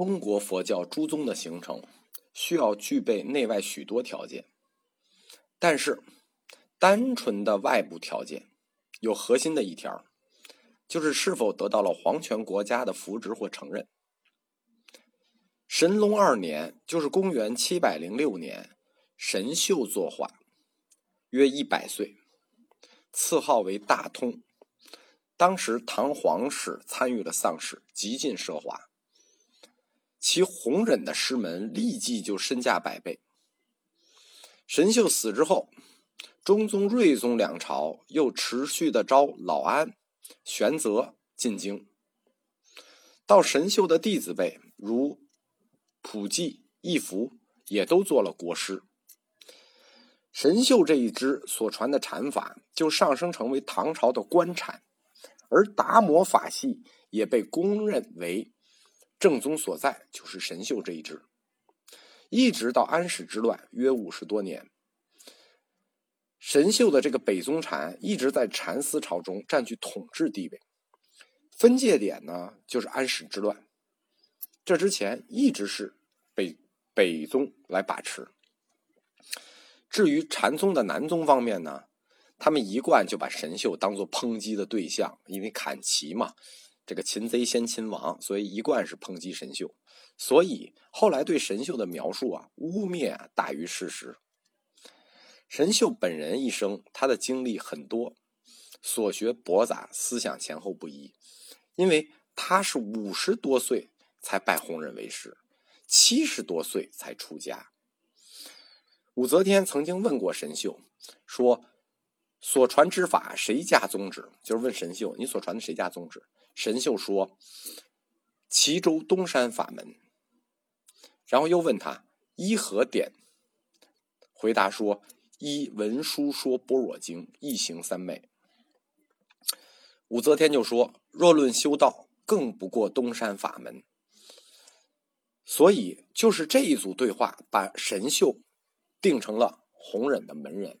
中国佛教诸宗的形成需要具备内外许多条件，但是单纯的外部条件有核心的一条，就是是否得到了皇权国家的扶植或承认。神龙二年，就是公元七百零六年，神秀作画，约一百岁，赐号为大通。当时唐皇室参与了丧事，极尽奢华。其弘忍的师门立即就身价百倍。神秀死之后，中宗、睿宗两朝又持续的招老安、玄泽进京。到神秀的弟子辈，如。普济、义福也都做了国师。神秀这一支所传的禅法，就上升成为唐朝的官禅，而达摩法系也被公认为正宗所在，就是神秀这一支。一直到安史之乱，约五十多年，神秀的这个北宗禅一直在禅思潮中占据统治地位。分界点呢，就是安史之乱。这之前一直是北北宗来把持。至于禅宗的南宗方面呢，他们一贯就把神秀当做抨击的对象，因为砍旗嘛，这个擒贼先擒王，所以一贯是抨击神秀。所以后来对神秀的描述啊，污蔑大于事实。神秀本人一生，他的经历很多，所学博杂，思想前后不一，因为他是五十多岁。才拜弘忍为师，七十多岁才出家。武则天曾经问过神秀，说：“所传之法，谁家宗旨？”就是问神秀：“你所传的谁家宗旨？”神秀说：“齐州东山法门。”然后又问他：“依何典？”回答说：“依文殊说般若经，一行三昧。”武则天就说：“若论修道，更不过东山法门。”所以，就是这一组对话，把神秀定成了弘忍的门人。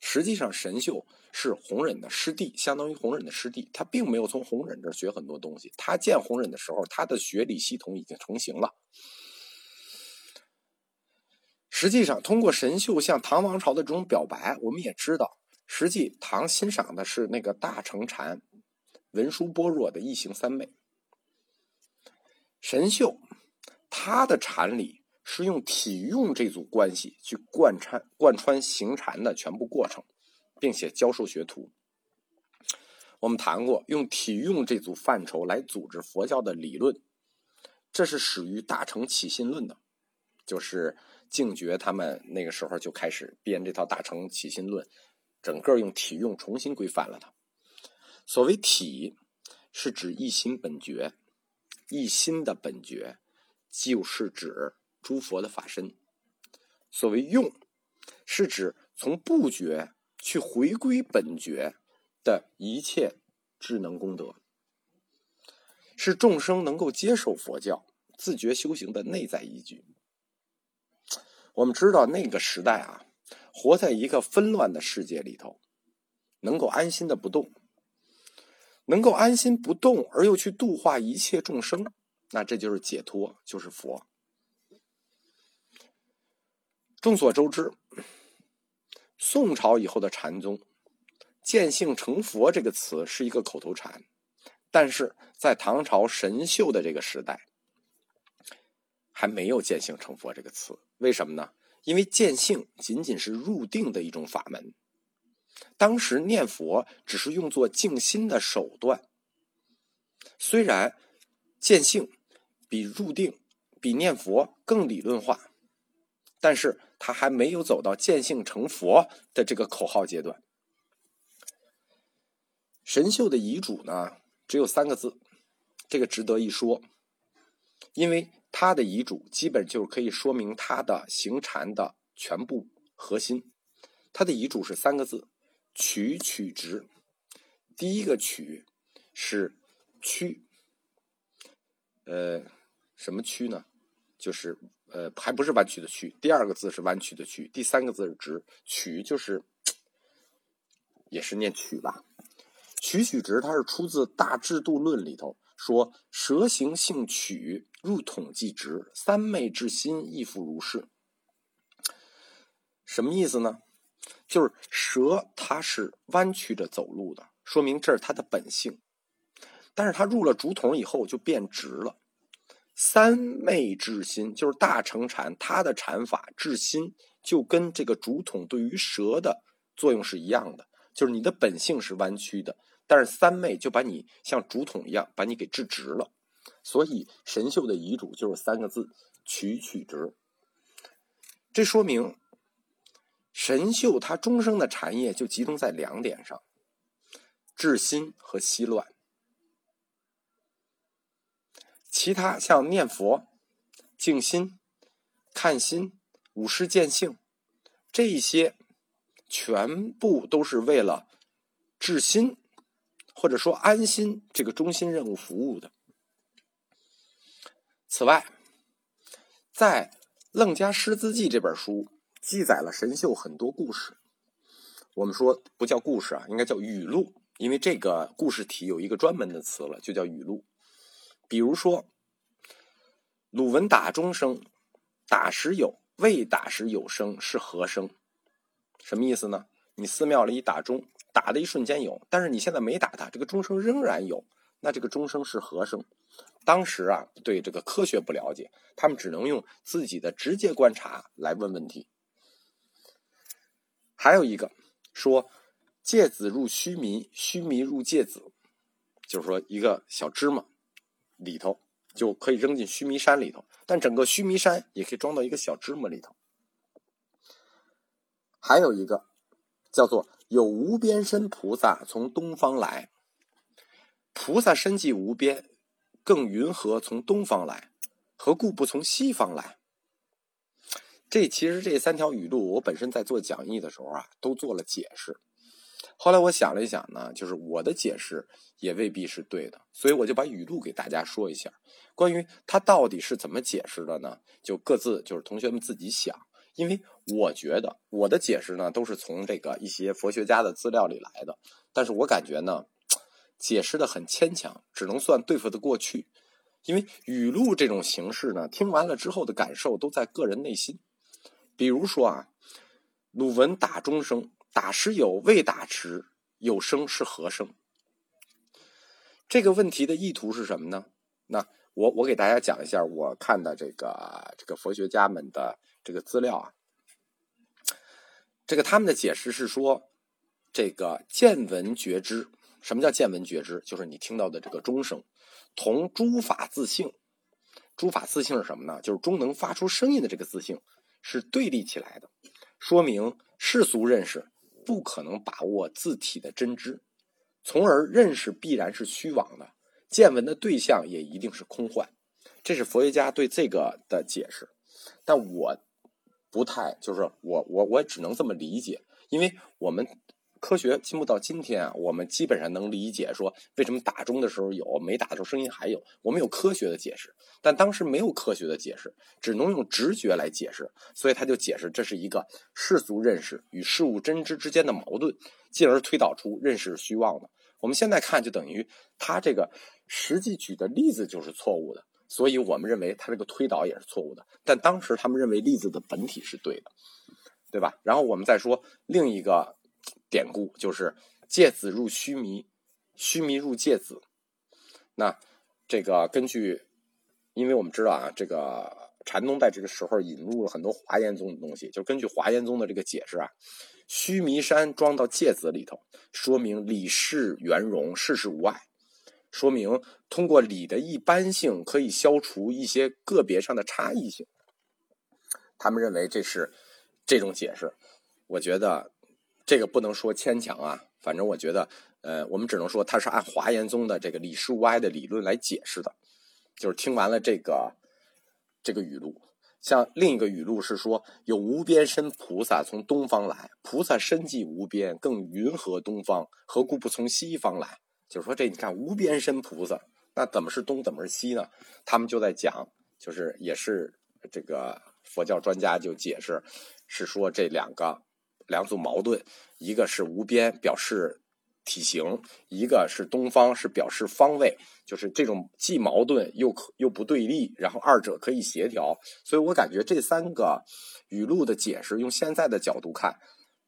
实际上，神秀是弘忍的师弟，相当于弘忍的师弟。他并没有从弘忍这儿学很多东西。他见弘忍的时候，他的学理系统已经成型了。实际上，通过神秀向唐王朝的这种表白，我们也知道，实际唐欣赏的是那个大乘禅、文殊般若的一行三昧。神秀。他的禅理是用体用这组关系去贯穿贯穿行禅的全部过程，并且教授学徒。我们谈过用体用这组范畴来组织佛教的理论，这是始于大乘起信论的，就是净觉他们那个时候就开始编这套大乘起信论，整个用体用重新规范了它。所谓体，是指一心本觉，一心的本觉。就是指诸佛的法身。所谓用，是指从不觉去回归本觉的一切智能功德，是众生能够接受佛教、自觉修行的内在依据。我们知道那个时代啊，活在一个纷乱的世界里头，能够安心的不动，能够安心不动而又去度化一切众生。那这就是解脱，就是佛。众所周知，宋朝以后的禅宗“见性成佛”这个词是一个口头禅，但是在唐朝神秀的这个时代，还没有“见性成佛”这个词。为什么呢？因为见性仅仅是入定的一种法门，当时念佛只是用作静心的手段。虽然见性。比入定、比念佛更理论化，但是他还没有走到见性成佛的这个口号阶段。神秀的遗嘱呢，只有三个字，这个值得一说，因为他的遗嘱基本就可以说明他的行禅的全部核心。他的遗嘱是三个字：取取直。第一个取是屈，呃。什么屈呢？就是呃，还不是弯曲的曲。第二个字是弯曲的曲，第三个字是直。曲就是也是念曲吧？曲曲直，它是出自《大智度论》里头说：“蛇行性曲，入统即直，三昧至心亦复如是。什么意思呢？就是蛇它是弯曲着走路的，说明这是它的本性。但是它入了竹筒以后就变直了。三昧至心，就是大乘禅，它的禅法至心就跟这个竹筒对于蛇的作用是一样的，就是你的本性是弯曲的，但是三昧就把你像竹筒一样把你给制直了。所以神秀的遗嘱就是三个字：曲曲直。这说明神秀他终生的禅业就集中在两点上：治心和息乱。其他像念佛、静心、看心、五师见性，这一些全部都是为了治心或者说安心这个中心任务服务的。此外，在《楞伽师资记》这本书记载了神秀很多故事。我们说不叫故事啊，应该叫语录，因为这个故事体有一个专门的词了，就叫语录。比如说，鲁文打钟声，打时有，未打时有声，是何声？什么意思呢？你寺庙里打钟，打的一瞬间有，但是你现在没打它，这个钟声仍然有，那这个钟声是何声？当时啊，对这个科学不了解，他们只能用自己的直接观察来问问题。还有一个说，芥子入须弥，须弥入芥子，就是说一个小芝麻里头就可以扔进须弥山里头，但整个须弥山也可以装到一个小芝麻里头。还有一个叫做有无边身菩萨从东方来，菩萨身际无边。更云何从东方来？何故不从西方来？这其实这三条语录，我本身在做讲义的时候啊，都做了解释。后来我想了一想呢，就是我的解释也未必是对的，所以我就把语录给大家说一下。关于它到底是怎么解释的呢？就各自就是同学们自己想。因为我觉得我的解释呢，都是从这个一些佛学家的资料里来的，但是我感觉呢。解释的很牵强，只能算对付的过去。因为语录这种形式呢，听完了之后的感受都在个人内心。比如说啊，鲁文打钟声，打时有，未打时有声是何声？这个问题的意图是什么呢？那我我给大家讲一下我看的这个这个佛学家们的这个资料啊。这个他们的解释是说，这个见闻觉知。什么叫见闻觉知？就是你听到的这个钟声，同诸法自性。诸法自性是什么呢？就是钟能发出声音的这个自性是对立起来的，说明世俗认识不可能把握字体的真知，从而认识必然是虚妄的，见闻的对象也一定是空幻。这是佛学家对这个的解释，但我不太，就是我我我只能这么理解，因为我们。科学进步到今天啊，我们基本上能理解说为什么打钟的时候有，没打的时候声音还有。我们有科学的解释，但当时没有科学的解释，只能用直觉来解释，所以他就解释这是一个世俗认识与事物真知之间的矛盾，进而推导出认识是虚妄的。我们现在看就等于他这个实际举的例子就是错误的，所以我们认为他这个推导也是错误的。但当时他们认为例子的本体是对的，对吧？然后我们再说另一个。典故就是芥子入须弥，须弥入芥子。那这个根据，因为我们知道啊，这个禅宗在这个时候引入了很多华严宗的东西，就根据华严宗的这个解释啊，须弥山装到芥子里头，说明理事圆融，事事无碍，说明通过理的一般性可以消除一些个别上的差异性。他们认为这是这种解释，我觉得。这个不能说牵强啊，反正我觉得，呃，我们只能说他是按华严宗的这个理事无碍的理论来解释的。就是听完了这个这个语录，像另一个语录是说，有无边身菩萨从东方来，菩萨身际无边，更云何东方？何故不从西方来？就是说，这你看无边身菩萨，那怎么是东，怎么是西呢？他们就在讲，就是也是这个佛教专家就解释，是说这两个。两组矛盾，一个是无边，表示体型，一个是东方，是表示方位，就是这种既矛盾又可又不对立，然后二者可以协调。所以我感觉这三个语录的解释，用现在的角度看，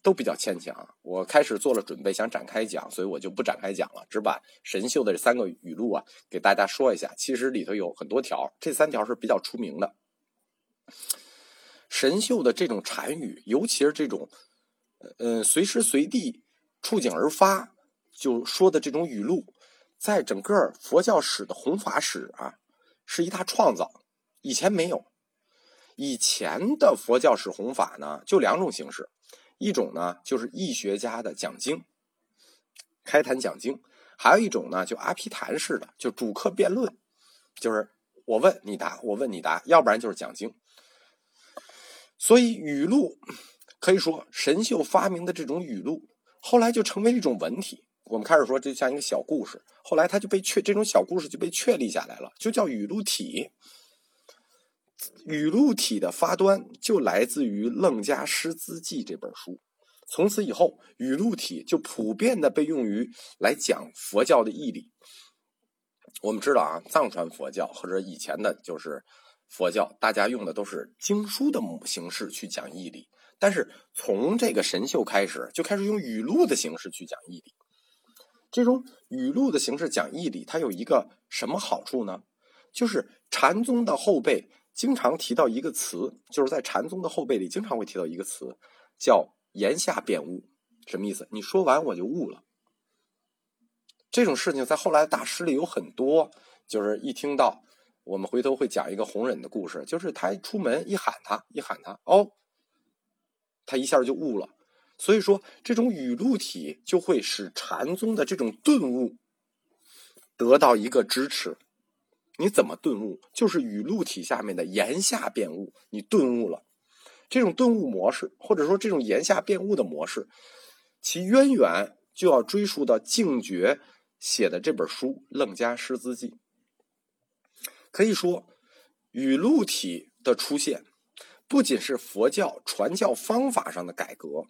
都比较牵强。我开始做了准备，想展开讲，所以我就不展开讲了，只把神秀的这三个语录啊给大家说一下。其实里头有很多条，这三条是比较出名的。神秀的这种禅语，尤其是这种，呃，随时随地触景而发。就说的这种语录，在整个佛教史的弘法史啊，是一大创造。以前没有，以前的佛教史弘法呢，就两种形式，一种呢就是义学家的讲经，开坛讲经；还有一种呢，就阿毗昙式的，就主客辩论，就是我问你答，我问你答，要不然就是讲经。所以语录可以说神秀发明的这种语录，后来就成为一种文体。我们开始说，这像一个小故事，后来它就被确这种小故事就被确立下来了，就叫语录体。语录体的发端就来自于《楞伽师资记》这本书，从此以后，语录体就普遍的被用于来讲佛教的义理。我们知道啊，藏传佛教或者以前的就是佛教，大家用的都是经书的形式去讲义理，但是从这个神秀开始，就开始用语录的形式去讲义理。这种语录的形式讲义理，它有一个什么好处呢？就是禅宗的后辈经常提到一个词，就是在禅宗的后辈里经常会提到一个词，叫言下便悟。什么意思？你说完我就悟了。这种事情在后来大师里有很多，就是一听到，我们回头会讲一个弘忍的故事，就是他出门一喊他，一喊他，哦，他一下就悟了。所以说，这种语录体就会使禅宗的这种顿悟得到一个支持。你怎么顿悟？就是语录体下面的言下辩悟，你顿悟了。这种顿悟模式，或者说这种言下辩悟的模式，其渊源就要追溯到净觉写的这本书《楞伽师资记》。可以说，语录体的出现，不仅是佛教传教方法上的改革。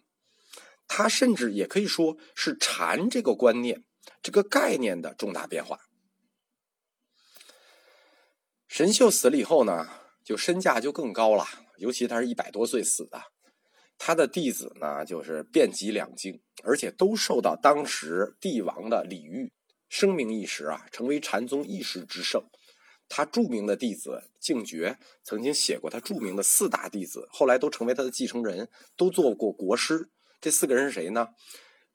它甚至也可以说是禅这个观念、这个概念的重大变化。神秀死了以后呢，就身价就更高了，尤其他是一百多岁死的，他的弟子呢就是遍及两京，而且都受到当时帝王的礼遇，声名一时啊，成为禅宗一时之盛。他著名的弟子净觉曾经写过他著名的四大弟子，后来都成为他的继承人，都做过国师。这四个人是谁呢？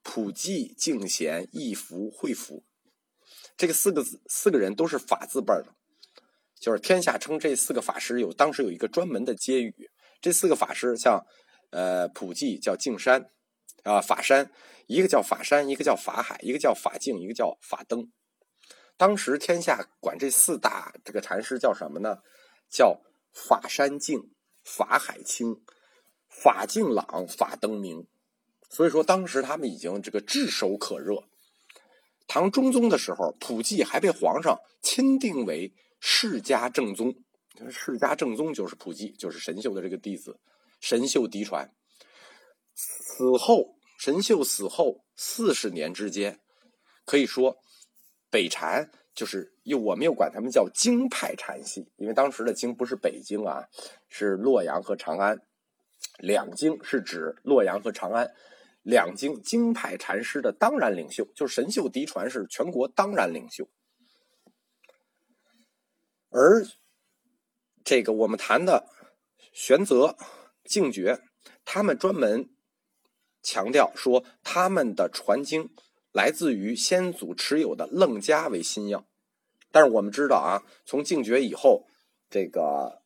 普济、净贤、义福、慧福，这个四个字，四个人都是法字辈的，就是天下称这四个法师有当时有一个专门的接语。这四个法师像，呃，普济叫净山，啊，法山，一个叫法山，一个叫法海，一个叫法净，一个叫法灯。当时天下管这四大这个禅师叫什么呢？叫法山净、法海清、法净朗、法灯明。所以说，当时他们已经这个炙手可热。唐中宗的时候，普济还被皇上钦定为世家正宗。世家正宗就是普济，就是神秀的这个弟子，神秀嫡传。此后，神秀死后四十年之间，可以说北禅就是又我们又管他们叫京派禅系，因为当时的京不是北京啊，是洛阳和长安。两京是指洛阳和长安。两京京派禅师的当然领袖，就是神秀嫡传是全国当然领袖。而这个我们谈的玄泽、净觉，他们专门强调说，他们的传经来自于先祖持有的楞伽为心要。但是我们知道啊，从净觉以后，这个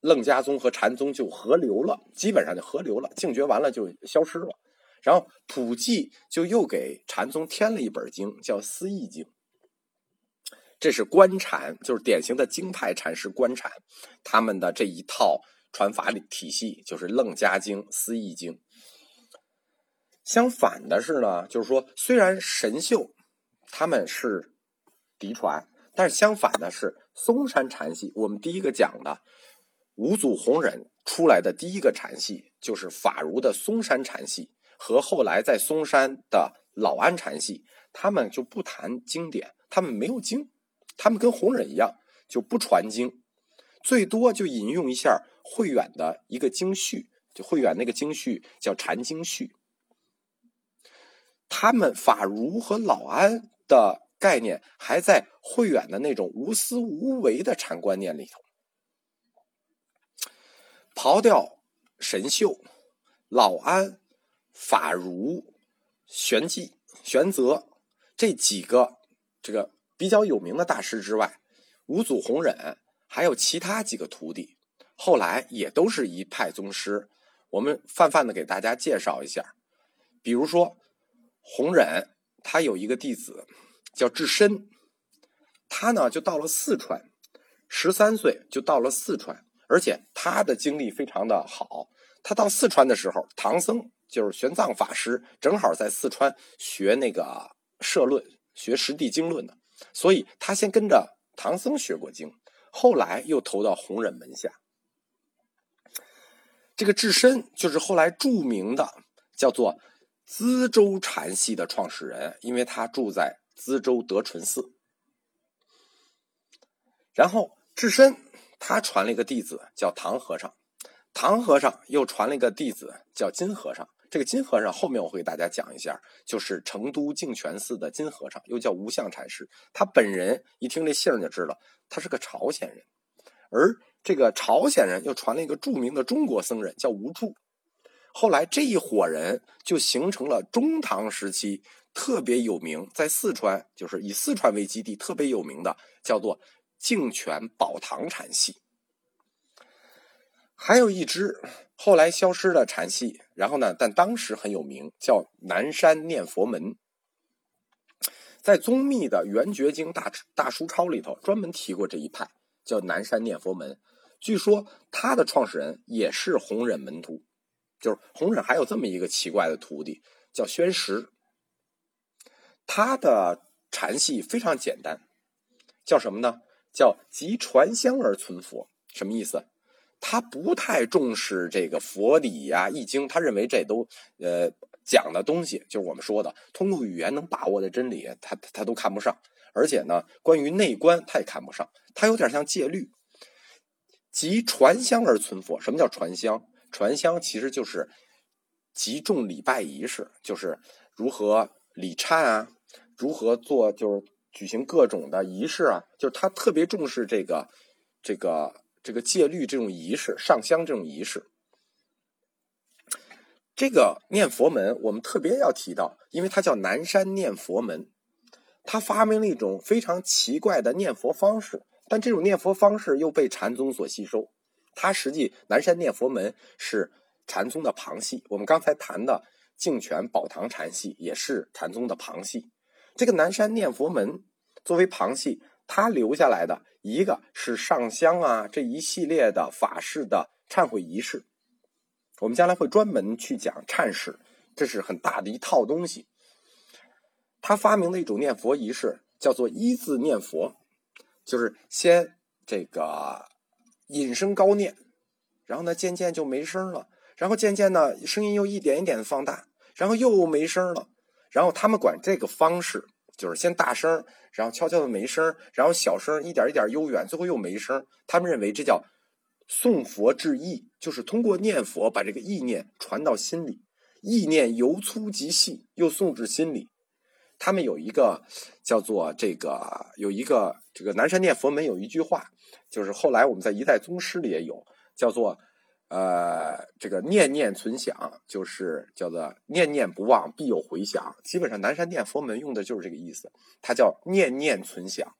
楞伽宗和禅宗就合流了，基本上就合流了。净觉完了就消失了。然后普济就又给禅宗添了一本经，叫《思义经》。这是观禅，就是典型的经派禅师观禅，他们的这一套传法体系就是《楞伽经》《思义经》。相反的是呢，就是说，虽然神秀他们是嫡传，但是相反的是嵩山禅系。我们第一个讲的五祖弘忍出来的第一个禅系，就是法如的嵩山禅系。和后来在嵩山的老安禅系，他们就不谈经典，他们没有经，他们跟弘忍一样，就不传经，最多就引用一下慧远的一个经序，就慧远那个经序叫《禅经序》。他们法如和老安的概念还在慧远的那种无私无为的禅观念里头，刨掉神秀、老安、法如、玄寂、玄泽这几个这个比较有名的大师之外，五祖弘忍还有其他几个徒弟，后来也都是一派宗师。我们泛泛的给大家介绍一下，比如说。弘忍他有一个弟子叫智深，他呢就到了四川，十三岁就到了四川，而且他的经历非常的好。他到四川的时候，唐僧就是玄奘法师，正好在四川学那个社论，学实地经论的，所以他先跟着唐僧学过经，后来又投到弘忍门下。这个智深就是后来著名的叫做。资州禅系的创始人，因为他住在资州德纯寺。然后智深他传了一个弟子叫唐和尚，唐和尚又传了一个弟子叫金和尚。这个金和尚后面我会给大家讲一下，就是成都净泉寺的金和尚，又叫无相禅师。他本人一听这姓就知道他是个朝鲜人，而这个朝鲜人又传了一个著名的中国僧人叫无著。后来这一伙人就形成了中唐时期特别有名，在四川就是以四川为基地特别有名的，叫做净泉宝堂禅系。还有一支后来消失的禅系，然后呢，但当时很有名，叫南山念佛门。在宗密的《圆觉经大大书抄》里头专门提过这一派，叫南山念佛门。据说他的创始人也是弘忍门徒。就是弘忍还有这么一个奇怪的徒弟，叫宣实。他的禅系非常简单，叫什么呢？叫集传香而存佛。什么意思？他不太重视这个佛理呀、易经，他认为这都呃讲的东西，就是我们说的通过语言能把握的真理，他他都看不上。而且呢，关于内观他也看不上。他有点像戒律，集传香而存佛。什么叫传香？传香其实就是集众礼拜仪式，就是如何礼忏啊，如何做，就是举行各种的仪式啊，就是他特别重视这个这个这个戒律这种仪式，上香这种仪式。这个念佛门我们特别要提到，因为它叫南山念佛门，他发明了一种非常奇怪的念佛方式，但这种念佛方式又被禅宗所吸收。它实际南山念佛门是禅宗的旁系，我们刚才谈的净泉宝堂禅系也是禅宗的旁系。这个南山念佛门作为旁系，它留下来的一个是上香啊这一系列的法事的忏悔仪式。我们将来会专门去讲忏史，这是很大的一套东西。他发明的一种念佛仪式叫做一字念佛，就是先这个。引声高念，然后呢，渐渐就没声了，然后渐渐呢，声音又一点一点的放大，然后又没声了，然后他们管这个方式就是先大声，然后悄悄的没声，然后小声，一点一点悠远，最后又没声。他们认为这叫诵佛致意，就是通过念佛把这个意念传到心里，意念由粗及细，又送至心里。他们有一个叫做这个有一个这个南山念佛门有一句话，就是后来我们在一代宗师里也有叫做呃这个念念存想，就是叫做念念不忘必有回响。基本上南山念佛门用的就是这个意思，它叫念念存想。